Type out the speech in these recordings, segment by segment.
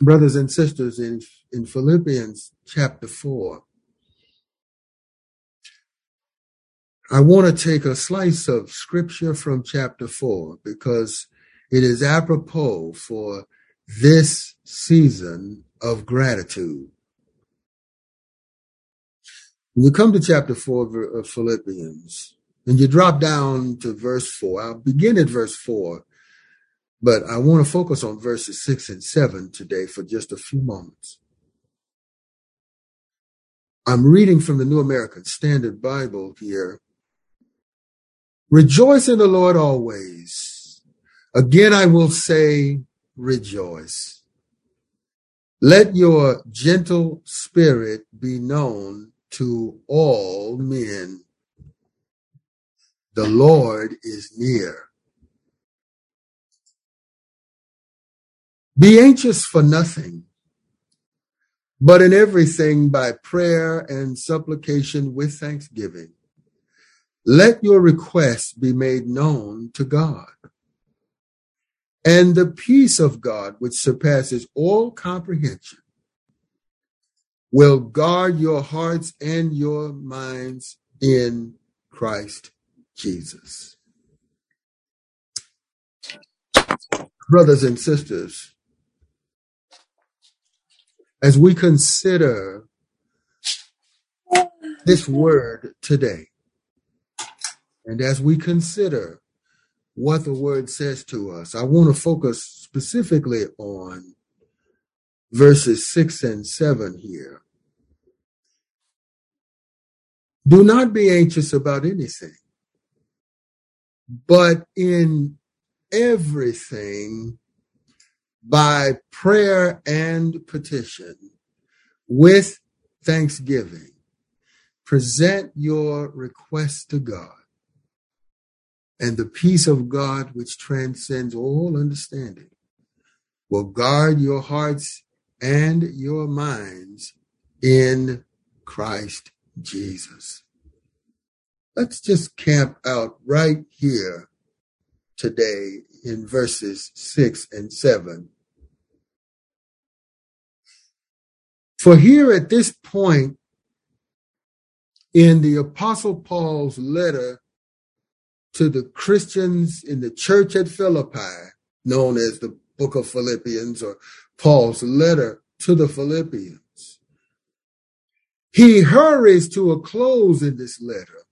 Brothers and sisters, in, in Philippians chapter 4, I want to take a slice of scripture from chapter 4 because it is apropos for this season of gratitude. When you come to chapter 4 of Philippians, and you drop down to verse 4, I'll begin at verse 4, but I want to focus on verses 6 and 7 today for just a few moments. I'm reading from the New American Standard Bible here. Rejoice in the Lord always. Again, I will say, rejoice. Let your gentle spirit be known to all men. The Lord is near. Be anxious for nothing, but in everything by prayer and supplication with thanksgiving. Let your requests be made known to God. And the peace of God, which surpasses all comprehension, will guard your hearts and your minds in Christ Jesus. Brothers and sisters, as we consider this word today, and as we consider what the word says to us, I want to focus specifically on verses 6 and 7 here. Do not be anxious about anything, but in everything, by prayer and petition, with thanksgiving, present your request to God. And the peace of God, which transcends all understanding, will guard your hearts and your minds in Christ Jesus. Let's just camp out right here today in verses 6 and 7. For here at this point in the Apostle Paul's letter to the Christians in the church at Philippi, known as the book of Philippians or Paul's letter to the Philippians, he hurries to a close in this letter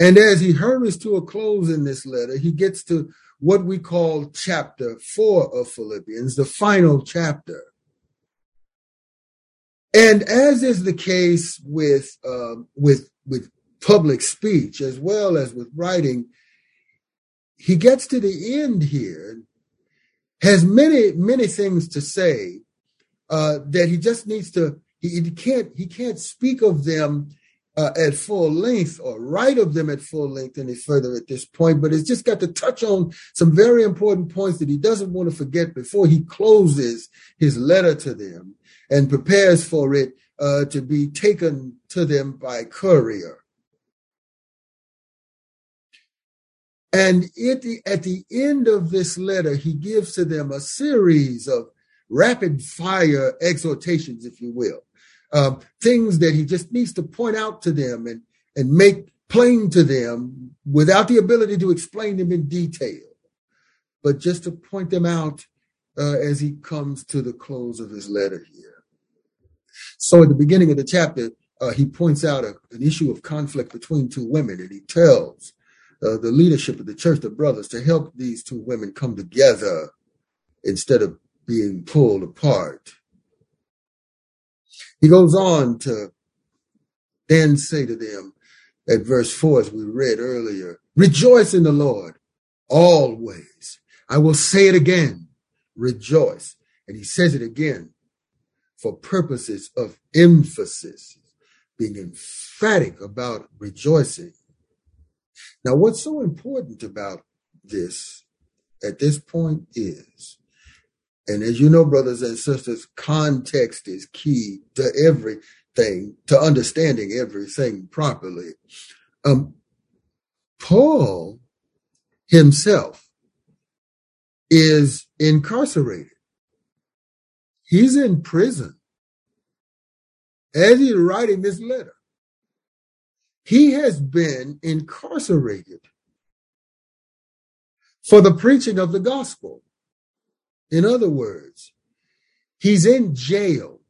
and as he hurries to a close in this letter, he gets to what we call chapter four of Philippians, the final chapter. And as is the case with um, with with public speech as well as with writing, he gets to the end here, has many many things to say uh, that he just needs to. He, he can't he can't speak of them uh, at full length or write of them at full length any further at this point, but it's just got to touch on some very important points that he doesn't want to forget before he closes his letter to them and prepares for it uh, to be taken to them by courier. And at the, at the end of this letter, he gives to them a series of rapid fire exhortations, if you will um, things that he just needs to point out to them and, and make plain to them without the ability to explain them in detail, but just to point them out uh, as he comes to the close of his letter here. So at the beginning of the chapter, uh, he points out a, an issue of conflict between two women, and he tells uh, the leadership of the church, the brothers, to help these two women come together instead of being pulled apart. He goes on to then say to them at verse 4, as we read earlier, rejoice in the Lord always. I will say it again, rejoice. And he says it again for purposes of emphasis, being emphatic about rejoicing. Now, what's so important about this at this point is and as you know, brothers and sisters, context is key to everything, to understanding everything properly. Um, Paul himself is incarcerated. He's in prison as he's writing this letter. He has been incarcerated for the preaching of the gospel. In other words, he's in jail,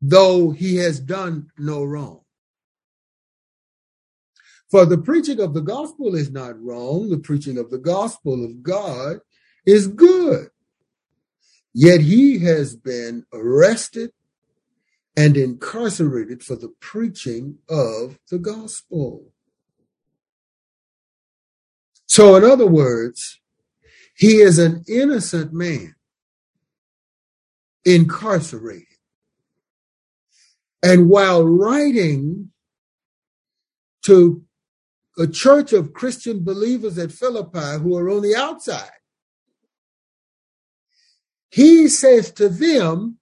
though he has done no wrong. For the preaching of the gospel is not wrong. The preaching of the gospel of God is good. Yet he has been arrested and incarcerated for the preaching of the gospel. So, in other words, he is an innocent man incarcerated. And while writing to a church of Christian believers at Philippi who are on the outside, he says to them,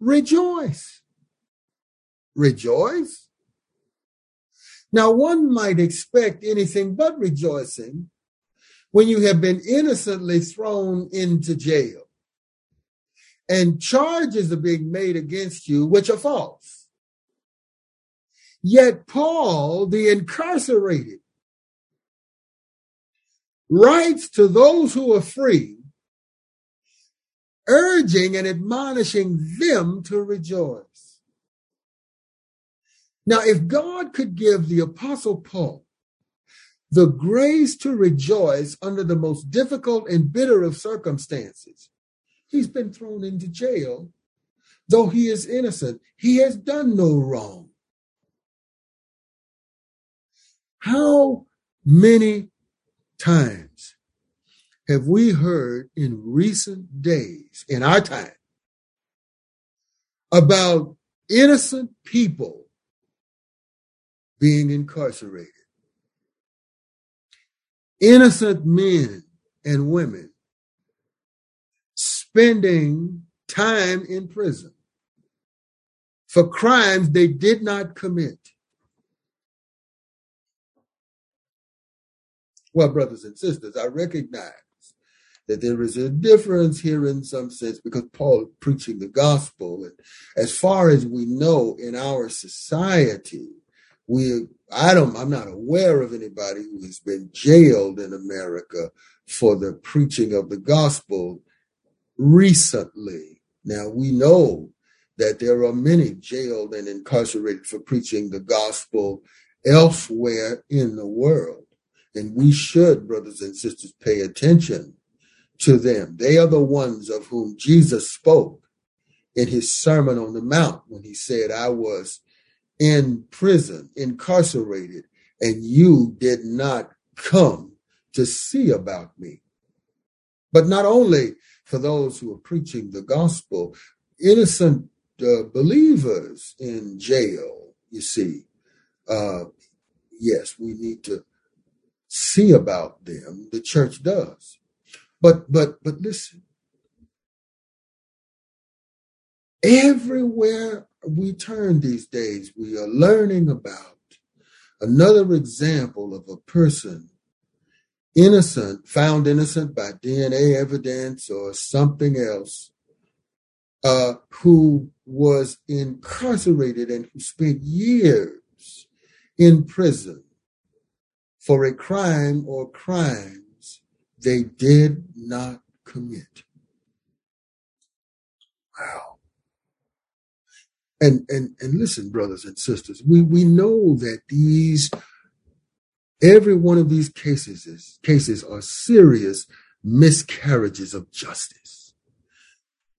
rejoice. Rejoice? Now, one might expect anything but rejoicing when you have been innocently thrown into jail and charges are being made against you which are false. Yet Paul, the incarcerated, writes to those who are free urging and admonishing them to rejoice. Now, if God could give the Apostle Paul the grace to rejoice under the most difficult and bitter of circumstances, he's been thrown into jail, though he is innocent. He has done no wrong. How many times have we heard in recent days, in our time, about innocent people being incarcerated? Innocent men and women spending time in prison for crimes they did not commit. Well, brothers and sisters, I recognize that there is a difference here in some sense because Paul is preaching the gospel. And as far as we know in our society, we I don't I'm not aware of anybody who has been jailed in America for the preaching of the gospel recently. Now we know that there are many jailed and incarcerated for preaching the gospel elsewhere in the world. And we should, brothers and sisters, pay attention to them. They are the ones of whom Jesus spoke in his Sermon on the Mount when he said, I was in prison, incarcerated, and you did not come to see about me. But not only for those who are preaching the gospel, innocent uh, believers in jail, you see. Uh, yes, we need to see about them. The church does. But but but listen. Everywhere we turn these days, we are learning about another example of a person innocent, found innocent by DNA evidence or something else, uh, who was incarcerated and who spent years in prison for a crime or crimes they did not commit. And and and listen, brothers and sisters, we, we know that these every one of these cases is cases are serious miscarriages of justice.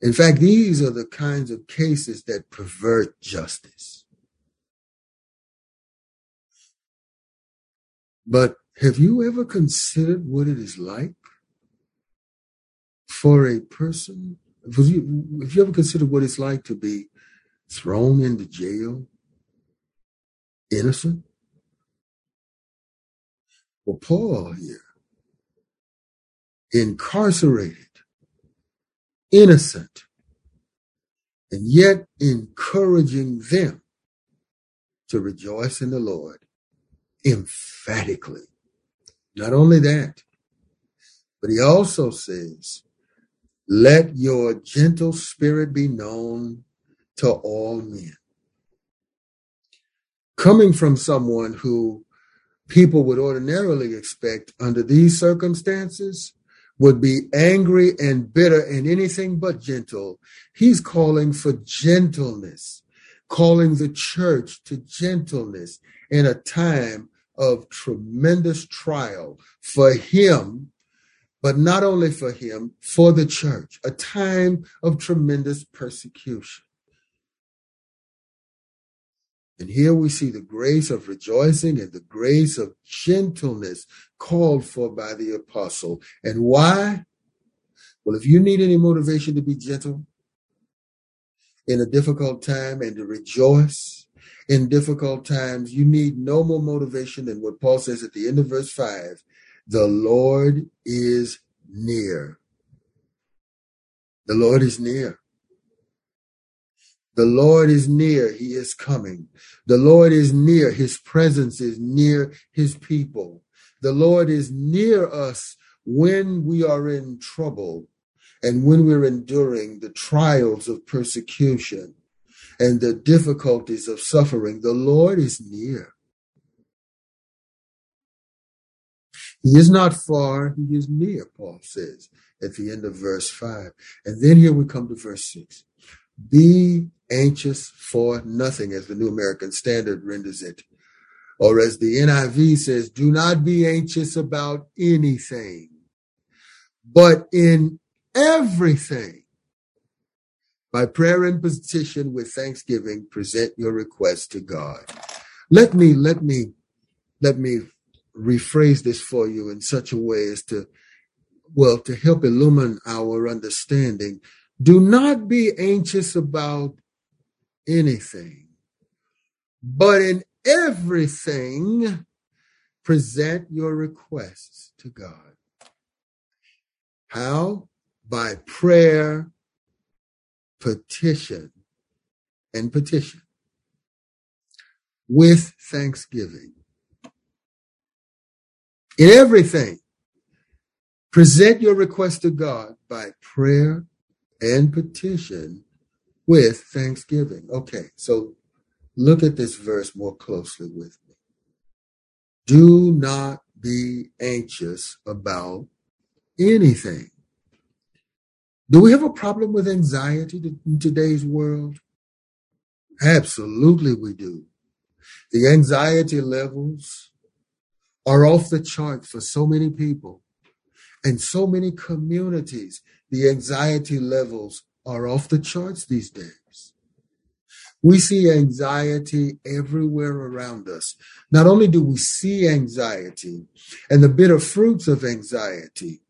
In fact, these are the kinds of cases that pervert justice. But have you ever considered what it is like for a person? Have you, have you ever considered what it's like to be thrown into jail innocent? Well, Paul here, incarcerated, innocent, and yet encouraging them to rejoice in the Lord emphatically. Not only that, but he also says, Let your gentle spirit be known to all men. Coming from someone who people would ordinarily expect under these circumstances would be angry and bitter and anything but gentle. He's calling for gentleness, calling the church to gentleness in a time of tremendous trial for him, but not only for him, for the church, a time of tremendous persecution. And here we see the grace of rejoicing and the grace of gentleness called for by the apostle. And why? Well, if you need any motivation to be gentle in a difficult time and to rejoice in difficult times, you need no more motivation than what Paul says at the end of verse 5 the Lord is near. The Lord is near. The Lord is near. He is coming. The Lord is near. His presence is near his people. The Lord is near us when we are in trouble and when we're enduring the trials of persecution and the difficulties of suffering. The Lord is near. He is not far, he is near, Paul says at the end of verse 5. And then here we come to verse 6. Be anxious for nothing, as the New American Standard renders it. Or as the NIV says, do not be anxious about anything, but in everything, by prayer and petition with thanksgiving, present your requests to God. Let me, let me, let me rephrase this for you in such a way as to, well, to help illumine our understanding. Do not be anxious about anything, but in everything, present your requests to God. How? By prayer, petition, and petition with thanksgiving. In everything, present your request to God by prayer and petition with thanksgiving. Okay, so look at this verse more closely with me. Do not be anxious about anything. Do we have a problem with anxiety in today's world? Absolutely, we do. The anxiety levels are off the chart for so many people and so many communities. The anxiety levels are off the charts these days. We see anxiety everywhere around us. Not only do we see anxiety and the bitter fruits of anxiety,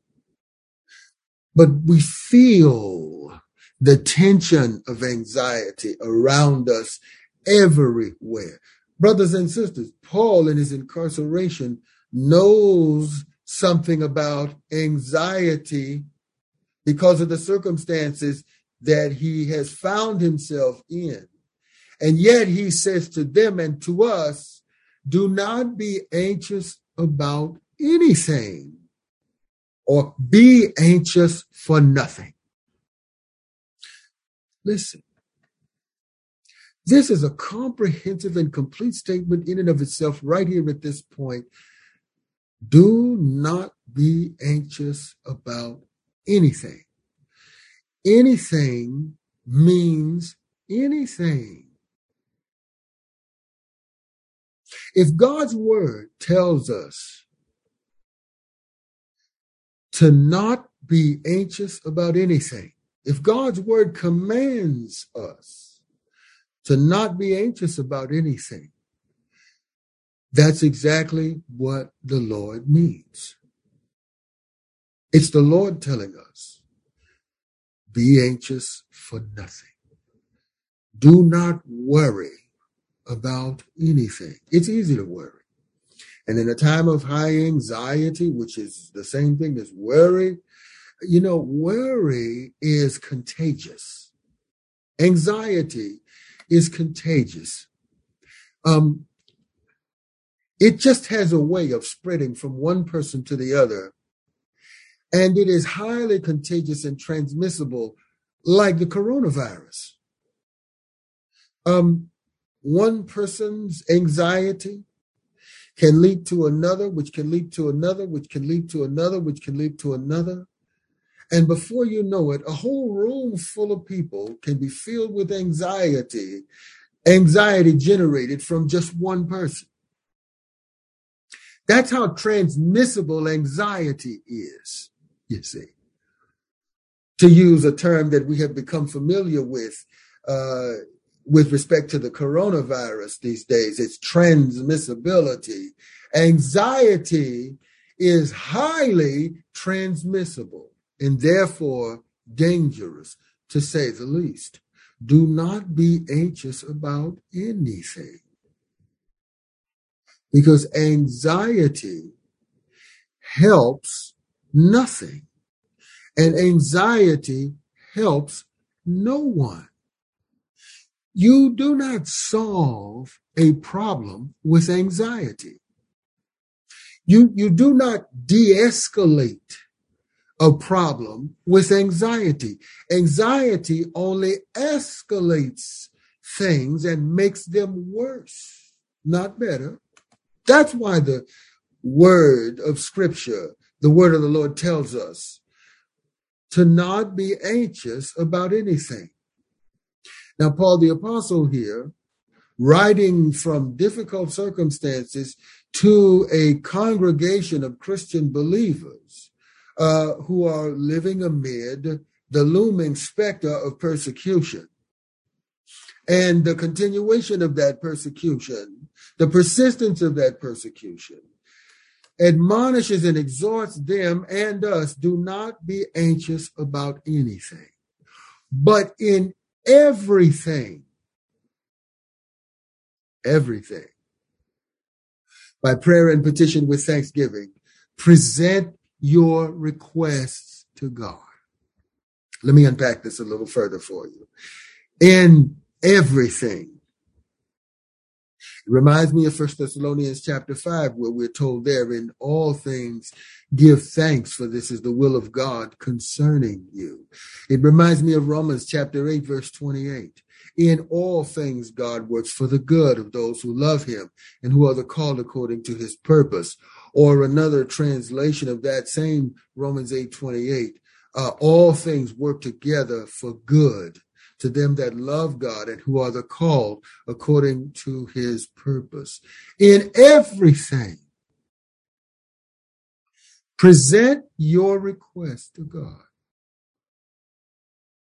but we feel the tension of anxiety around us everywhere. Brothers and sisters, Paul in his incarceration knows something about anxiety because of the circumstances that he has found himself in. And yet he says to them and to us, do not be anxious about anything or be anxious for nothing. Listen, this is a comprehensive and complete statement in and of itself, right here at this point. Do not be anxious about anything anything means anything. If God's word tells us to not be anxious about anything, if God's word commands us to not be anxious about anything, that's exactly what the Lord means. It's the Lord telling us be anxious for nothing. Do not worry about anything. It's easy to worry. And in a time of high anxiety, which is the same thing as worry, you know, worry is contagious. Anxiety is contagious. Um, it just has a way of spreading from one person to the other and it is highly contagious and transmissible, like the coronavirus. Um, one person's anxiety can lead to another, which can lead to another, which can lead to another, which can lead to another. And before you know it, a whole room full of people can be filled with anxiety, anxiety generated from just one person. That's how transmissible anxiety is, you see. To use a term that we have become familiar with uh, with respect to the coronavirus these days, it's transmissibility. Anxiety is highly transmissible and therefore dangerous, to say the least. Do not be anxious about anything. Because anxiety helps nothing. And anxiety helps no one. You do not solve a problem with anxiety. You, you do not de escalate a problem with anxiety. Anxiety only escalates things and makes them worse, not better. That's why the word of scripture, the word of the Lord tells us to not be anxious about anything. Now, Paul the apostle here, writing from difficult circumstances to a congregation of Christian believers, uh, who are living amid the looming specter of persecution. And the continuation of that persecution, the persistence of that persecution, admonishes and exhorts them and us do not be anxious about anything, but in everything, everything, by prayer and petition with thanksgiving, present your requests to God. Let me unpack this a little further for you. In everything, it reminds me of First Thessalonians chapter 5, where we're told there, in all things, give thanks, for this is the will of God concerning you. It reminds me of Romans chapter 8, verse 28. In all things, God works for the good of those who love him and who are the called according to his purpose. Or another translation of that same Romans 8 28, uh, all things work together for good to them that love God and who are the called according to his purpose. In everything, present your request to God.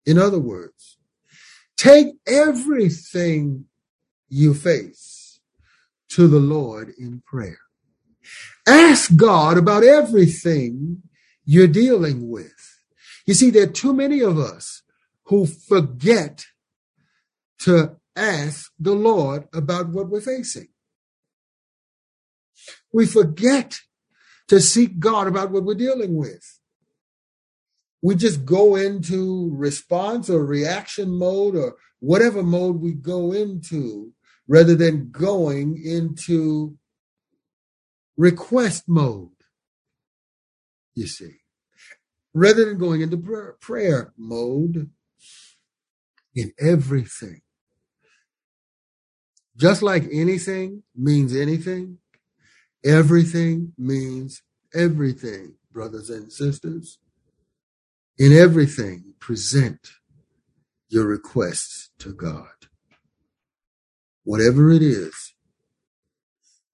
In other words, take everything you face to the Lord in prayer. Ask God about everything you're dealing with. You see, there are too many of us who forget to ask the Lord about what we're facing. We forget to seek God about what we're dealing with. We just go into response or reaction mode or whatever mode we go into rather than going into request mode, you see, rather than going into prayer mode in everything. Just like anything means anything, everything means everything, brothers and sisters. In everything, present your requests to God. Whatever it is,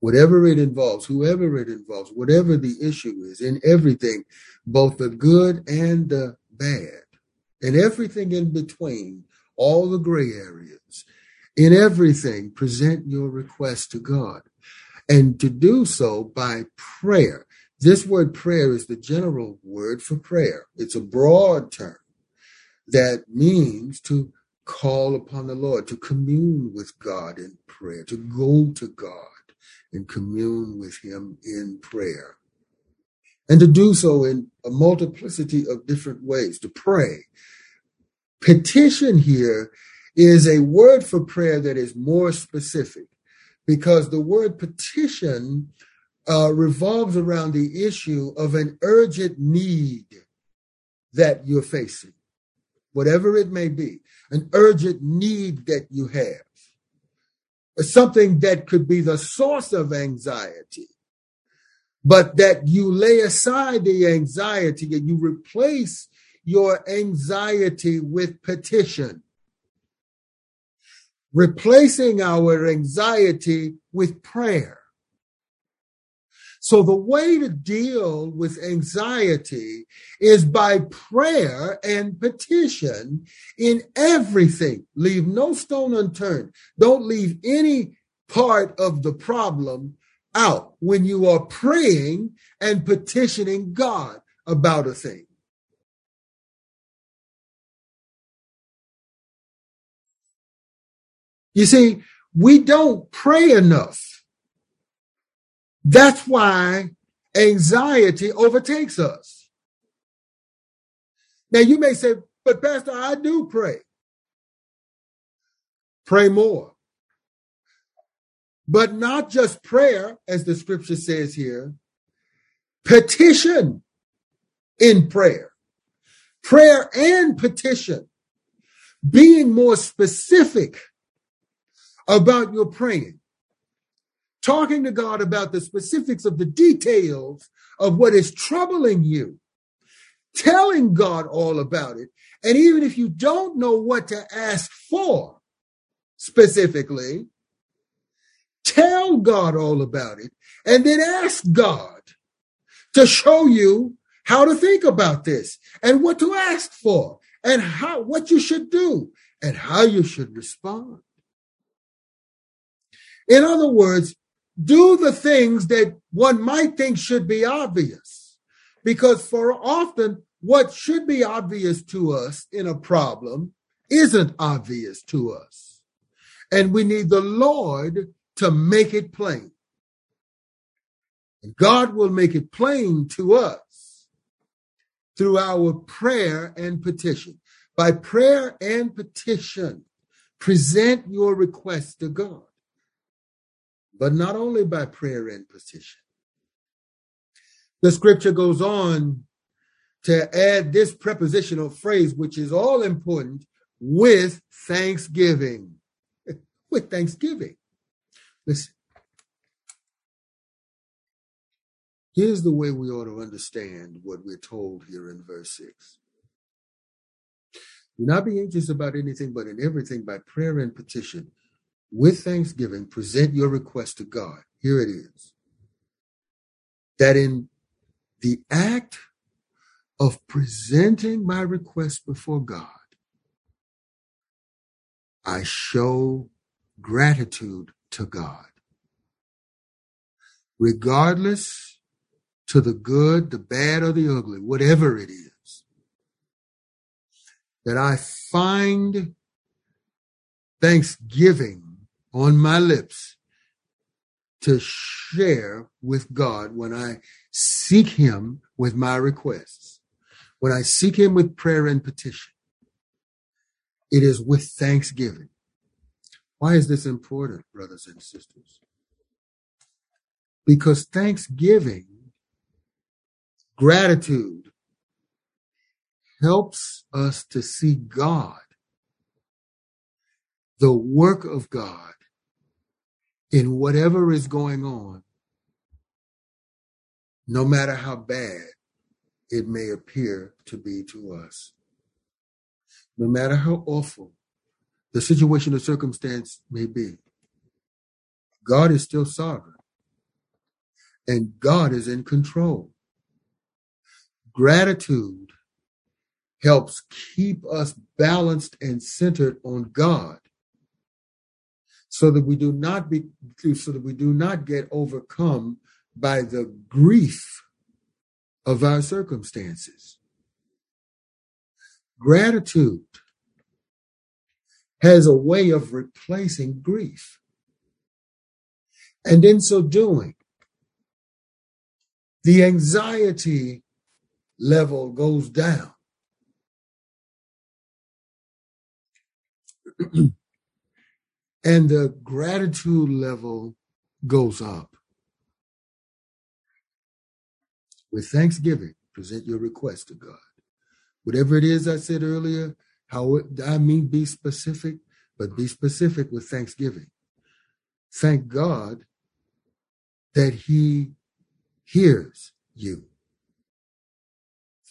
whatever it involves, whoever it involves, whatever the issue is, in everything, both the good and the bad, and everything in between, all the gray areas, in everything, present your request to God. And to do so by prayer. This word prayer is the general word for prayer. It's a broad term that means to call upon the Lord, to commune with God in prayer, to go to God and commune with him in prayer. And to do so in a multiplicity of different ways, to pray. Petition here is a word for prayer that is more specific because the word petition uh, revolves around the issue of an urgent need that you're facing, whatever it may be, an urgent need that you have, something that could be the source of anxiety, but that you lay aside the anxiety and you replace your anxiety with petition. Replacing our anxiety with prayer. So the way to deal with anxiety is by prayer and petition in everything. Leave no stone unturned. Don't leave any part of the problem out when you are praying and petitioning God about a thing. You see, we don't pray enough. That's why anxiety overtakes us. Now you may say, but Pastor, I do pray. Pray more. But not just prayer, as the scripture says here, petition in prayer. Prayer and petition. Being more specific about your praying talking to God about the specifics of the details of what is troubling you, telling God all about it. And even if you don't know what to ask for specifically, tell God all about it and then ask God to show you how to think about this and what to ask for and how what you should do and how you should respond. In other words, do the things that one might think should be obvious. Because for often, what should be obvious to us in a problem isn't obvious to us. And we need the Lord to make it plain. And God will make it plain to us through our prayer and petition. By prayer and petition, present your request to God but not only by prayer and petition. The scripture goes on to add this prepositional phrase, which is all important, with thanksgiving. with thanksgiving. Listen. Here's the way we ought to understand what we're told here in verse 6. Do not be anxious about anything, but in everything by prayer and petition with thanksgiving, present your request to God. Here it is. That in the act of presenting my request before God, I show gratitude to God. Regardless to the good, the bad, or the ugly, whatever it is, that I find thanksgiving on my lips to share with God when I seek Him with my requests, when I seek Him with prayer and petition. It is with thanksgiving. Why is this important, brothers and sisters? Because thanksgiving, gratitude, helps us to see God, the work of God in whatever is going on, no matter how bad it may appear to be to us. No matter how awful the situation or circumstance may be, God is still sovereign and God is in control. Gratitude helps keep us balanced and centered on God so that we do not be so that we do not get overcome by the grief of our circumstances. Gratitude has a way of replacing grief. And in so doing, the anxiety level goes down. and the gratitude level goes up. With thanksgiving, present your request to God. Whatever it is I said earlier, how it, I mean be specific, but be specific with thanksgiving. Thank God that He hears you.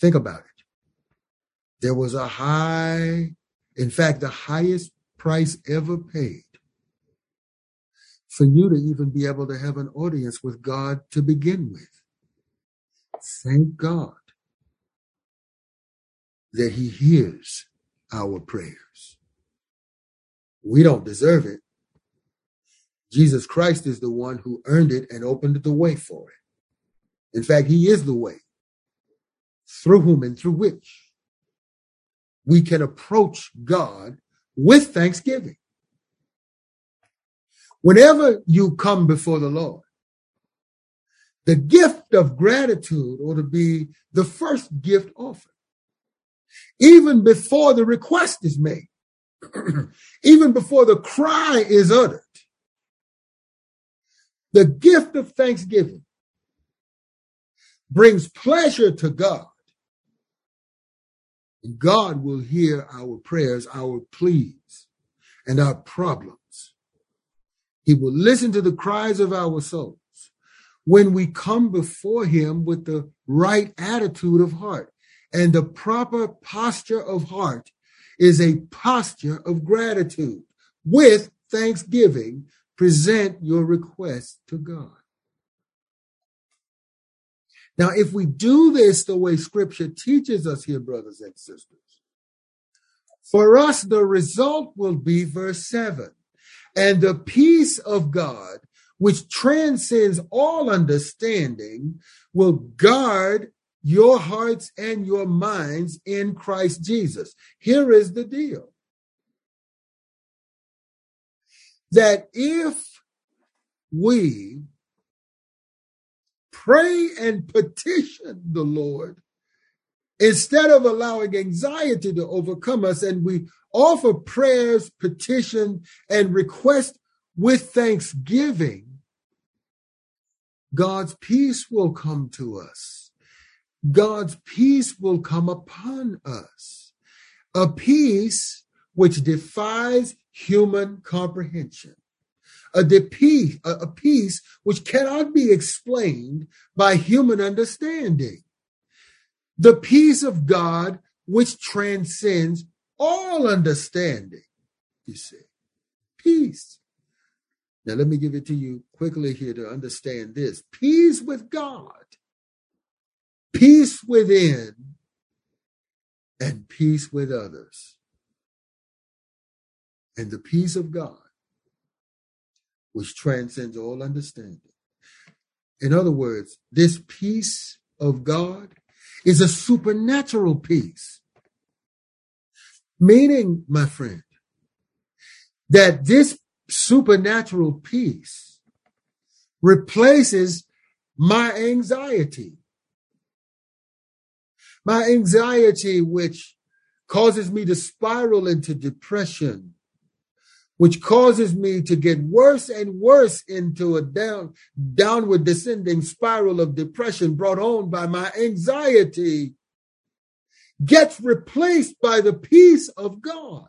Think about it. There was a high, in fact, the highest price ever paid for you to even be able to have an audience with God to begin with. Thank God that He hears our prayers. We don't deserve it. Jesus Christ is the one who earned it and opened the way for it. In fact, He is the way through whom and through which we can approach God with thanksgiving. Whenever you come before the Lord, the gift of gratitude ought to be the first gift offered. Even before the request is made, even before the cry is uttered, the gift of thanksgiving brings pleasure to God God will hear our prayers, our pleas, and our problems. He will listen to the cries of our souls when we come before Him with the right attitude of heart. And the proper posture of heart is a posture of gratitude. With thanksgiving, present your request to God. Now, if we do this the way scripture teaches us here, brothers and sisters, for us, the result will be verse 7 and the peace of God, which transcends all understanding, will guard your hearts and your minds in Christ Jesus. Here is the deal that if we pray and petition the Lord instead of allowing anxiety to overcome us. And we offer prayers, petition, and request with thanksgiving. God's peace will come to us. God's peace will come upon us. A peace which defies human comprehension a, peace, a peace which cannot be explained by human understanding. The peace of God which transcends all understanding. You see, peace. Now, let me give it to you quickly here to understand this peace with God, peace within, and peace with others. And the peace of God which transcends all understanding. In other words, this peace of God is a supernatural peace. Meaning, my friend, that this supernatural peace replaces my anxiety. My anxiety, which causes me to spiral into depression which causes me to get worse and worse into a down, downward descending spiral of depression brought on by my anxiety, gets replaced by the peace of God.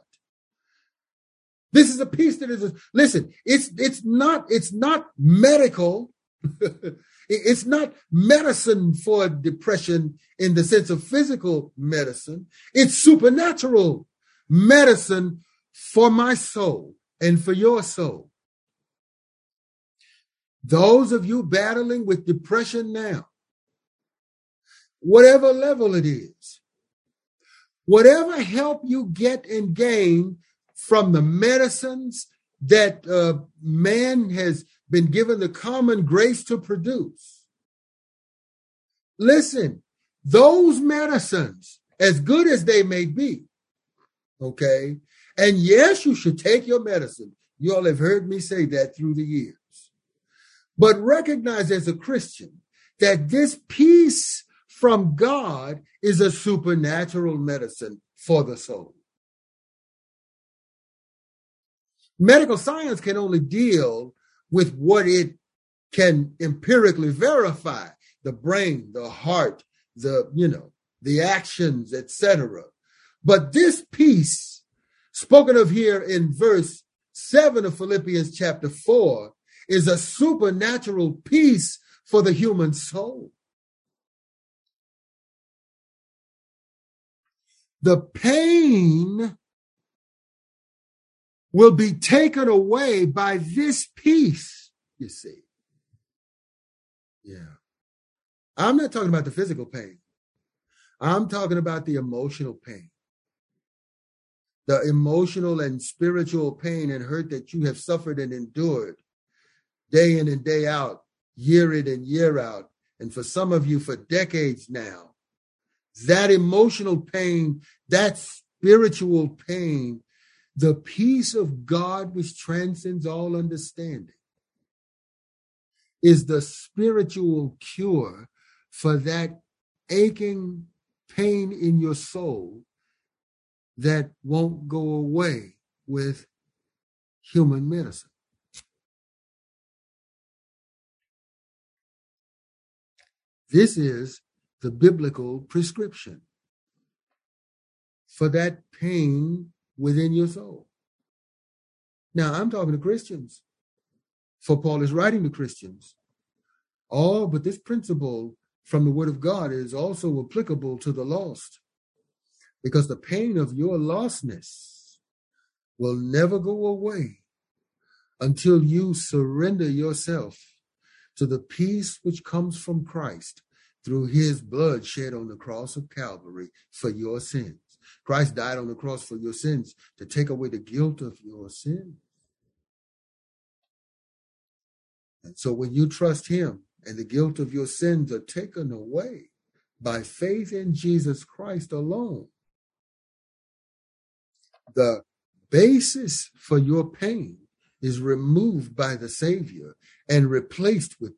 This is a peace that is, listen, it's, it's not, it's not medical. it's not medicine for depression in the sense of physical medicine. It's supernatural medicine for my soul and for your soul. Those of you battling with depression now, whatever level it is, whatever help you get and gain from the medicines that uh, man has been given the common grace to produce. Listen, those medicines, as good as they may be, okay, and yes, you should take your medicine. You all have heard me say that through the years. But recognize as a Christian that this peace from God is a supernatural medicine for the soul. Medical science can only deal with what it can empirically verify the brain, the heart, the, you know, the actions, etc. But this peace, spoken of here in verse 7 of Philippians chapter 4, is a supernatural peace for the human soul. The pain will be taken away by this peace, you see. Yeah. I'm not talking about the physical pain. I'm talking about the emotional pain. The emotional and spiritual pain and hurt that you have suffered and endured day in and day out, year in and year out, and for some of you for decades now. That emotional pain, that spiritual pain, the peace of God which transcends all understanding is the spiritual cure for that aching pain in your soul that won't go away with human medicine. This is the biblical prescription for that pain within your soul. Now, I'm talking to Christians, for Paul is writing to Christians. Oh, but this principle from the Word of God is also applicable to the lost because the pain of your lostness will never go away until you surrender yourself to the peace which comes from Christ through his blood shed on the cross of Calvary for your sins. Christ died on the cross for your sins to take away the guilt of your sins. And so when you trust him and the guilt of your sins are taken away by faith in Jesus Christ alone, the basis for your pain is removed by the Savior and replaced with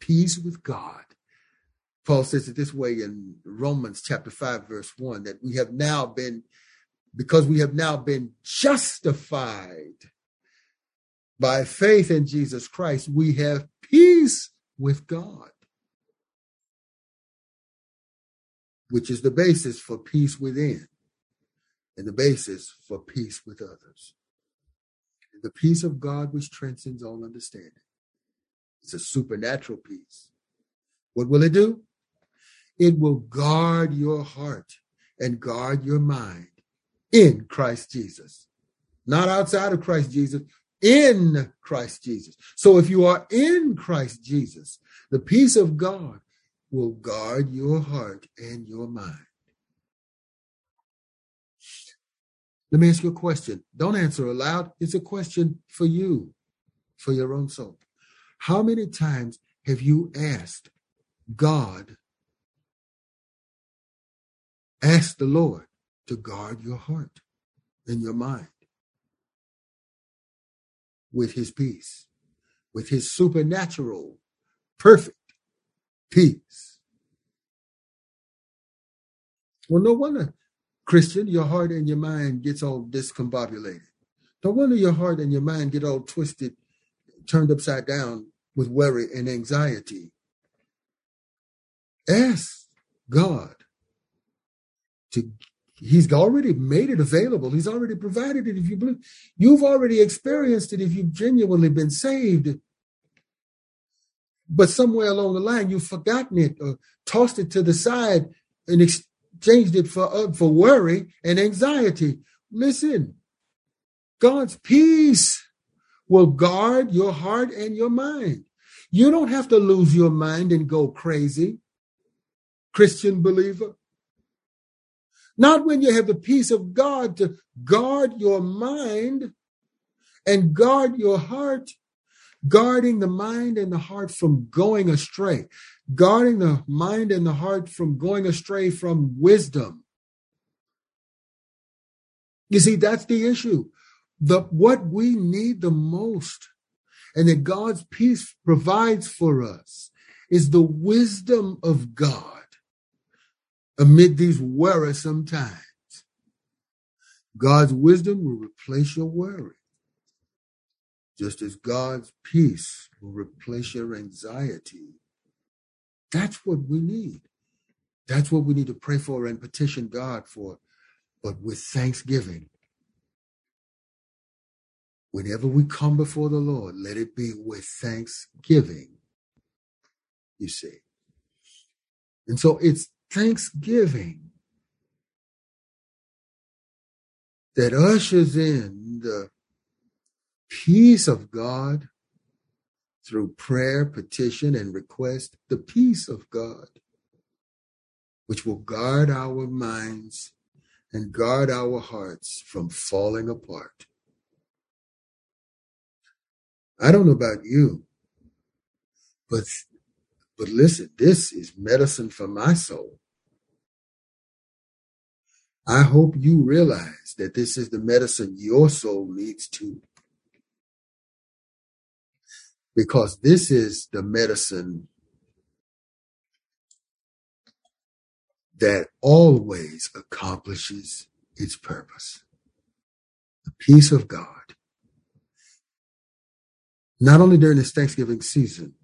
peace with God. Paul says it this way in Romans chapter 5, verse 1 that we have now been, because we have now been justified by faith in Jesus Christ, we have peace with God, which is the basis for peace within and the basis for peace with others. the peace of God which transcends all understanding. It's a supernatural peace. What will it do? It will guard your heart and guard your mind in Christ Jesus. Not outside of Christ Jesus, in Christ Jesus. So if you are in Christ Jesus, the peace of God will guard your heart and your mind. Let me ask you a question. Don't answer aloud. It's a question for you, for your own soul. How many times have you asked God Ask the Lord to guard your heart and your mind with his peace, with his supernatural, perfect peace. Well, no wonder, Christian, your heart and your mind gets all discombobulated. No wonder your heart and your mind get all twisted, turned upside down with worry and anxiety. Ask God to he's already made it available he's already provided it if you believe you've already experienced it if you've genuinely been saved but somewhere along the line you've forgotten it or tossed it to the side and exchanged it for uh, for worry and anxiety. Listen god's peace will guard your heart and your mind. You don't have to lose your mind and go crazy christian believer. Not when you have the peace of God to guard your mind and guard your heart, guarding the mind and the heart from going astray, guarding the mind and the heart from going astray from wisdom. You see, that's the issue. The what we need the most and that God's peace provides for us is the wisdom of God amid these worrisome times. God's wisdom will replace your worry, just as God's peace will replace your anxiety. That's what we need. That's what we need to pray for and petition God for, but with thanksgiving. Whenever we come before the Lord, let it be with thanksgiving, you see. And so it's thanksgiving that ushers in the peace of God through prayer, petition, and request, the peace of God, which will guard our minds and guard our hearts from falling apart. I don't know about you, but but listen, this is medicine for my soul. I hope you realize that this is the medicine your soul needs too. Because this is the medicine that always accomplishes its purpose. The peace of God not only during this Thanksgiving season,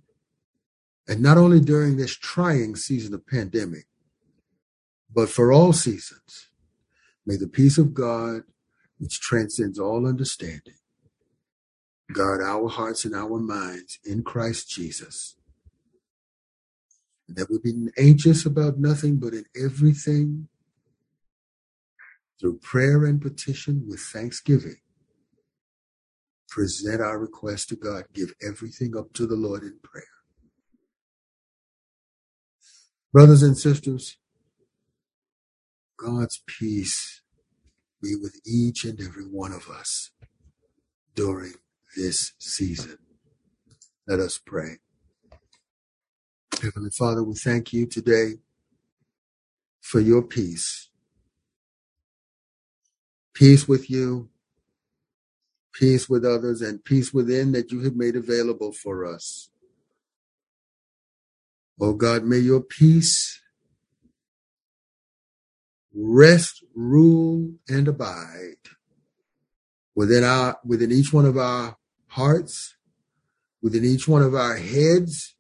and not only during this trying season of pandemic, but for all seasons, may the peace of God, which transcends all understanding, guard our hearts and our minds in Christ Jesus. That we be anxious about nothing, but in everything, through prayer and petition with thanksgiving, present our request to God, give everything up to the Lord in prayer. Brothers and sisters, God's peace be with each and every one of us during this season. Let us pray. Heavenly Father, we thank you today for your peace. Peace with you, peace with others, and peace within that you have made available for us. Oh God, may your peace rest, rule, and abide within our within each one of our hearts, within each one of our heads,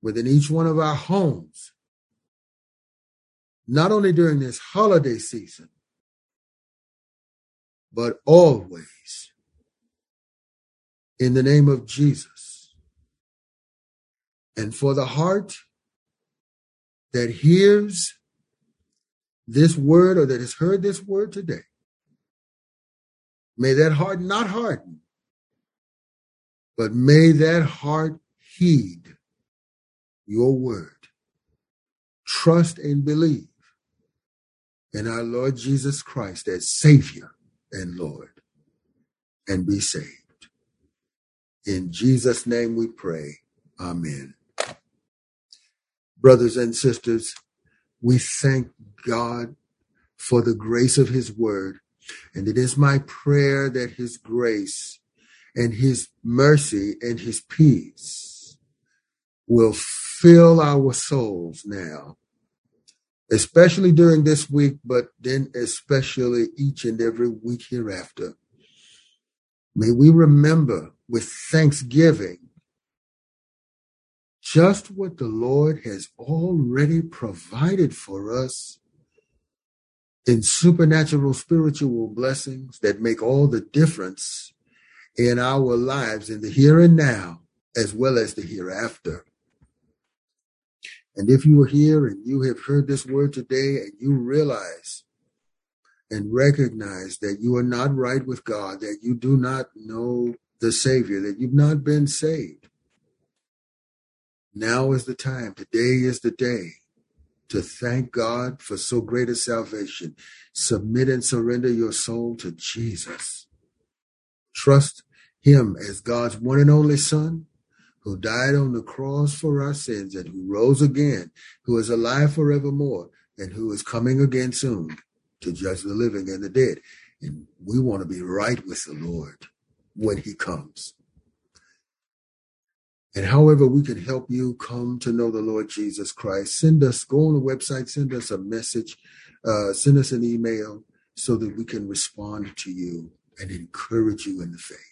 within each one of our homes. Not only during this holiday season, but always in the name of Jesus. And for the heart that hears this word or that has heard this word today, may that heart not harden, but may that heart heed your word. Trust and believe in our Lord Jesus Christ as Savior and Lord and be saved. In Jesus' name we pray. Amen. Brothers and sisters, we thank God for the grace of his word. And it is my prayer that his grace and his mercy and his peace will fill our souls now especially during this week, but then especially each and every week hereafter. May we remember with thanksgiving just what the Lord has already provided for us in supernatural spiritual blessings that make all the difference in our lives in the here and now, as well as the hereafter. And if you are here and you have heard this word today and you realize and recognize that you are not right with God, that you do not know the Savior, that you've not been saved, now is the time. Today is the day to thank God for so great a salvation. Submit and surrender your soul to Jesus. Trust Him as God's one and only Son who died on the cross for our sins and who rose again, who is alive forevermore, and who is coming again soon to judge the living and the dead. And we want to be right with the Lord when he comes. And however we can help you come to know the Lord Jesus Christ, send us, go on the website, send us a message, uh, send us an email so that we can respond to you and encourage you in the faith.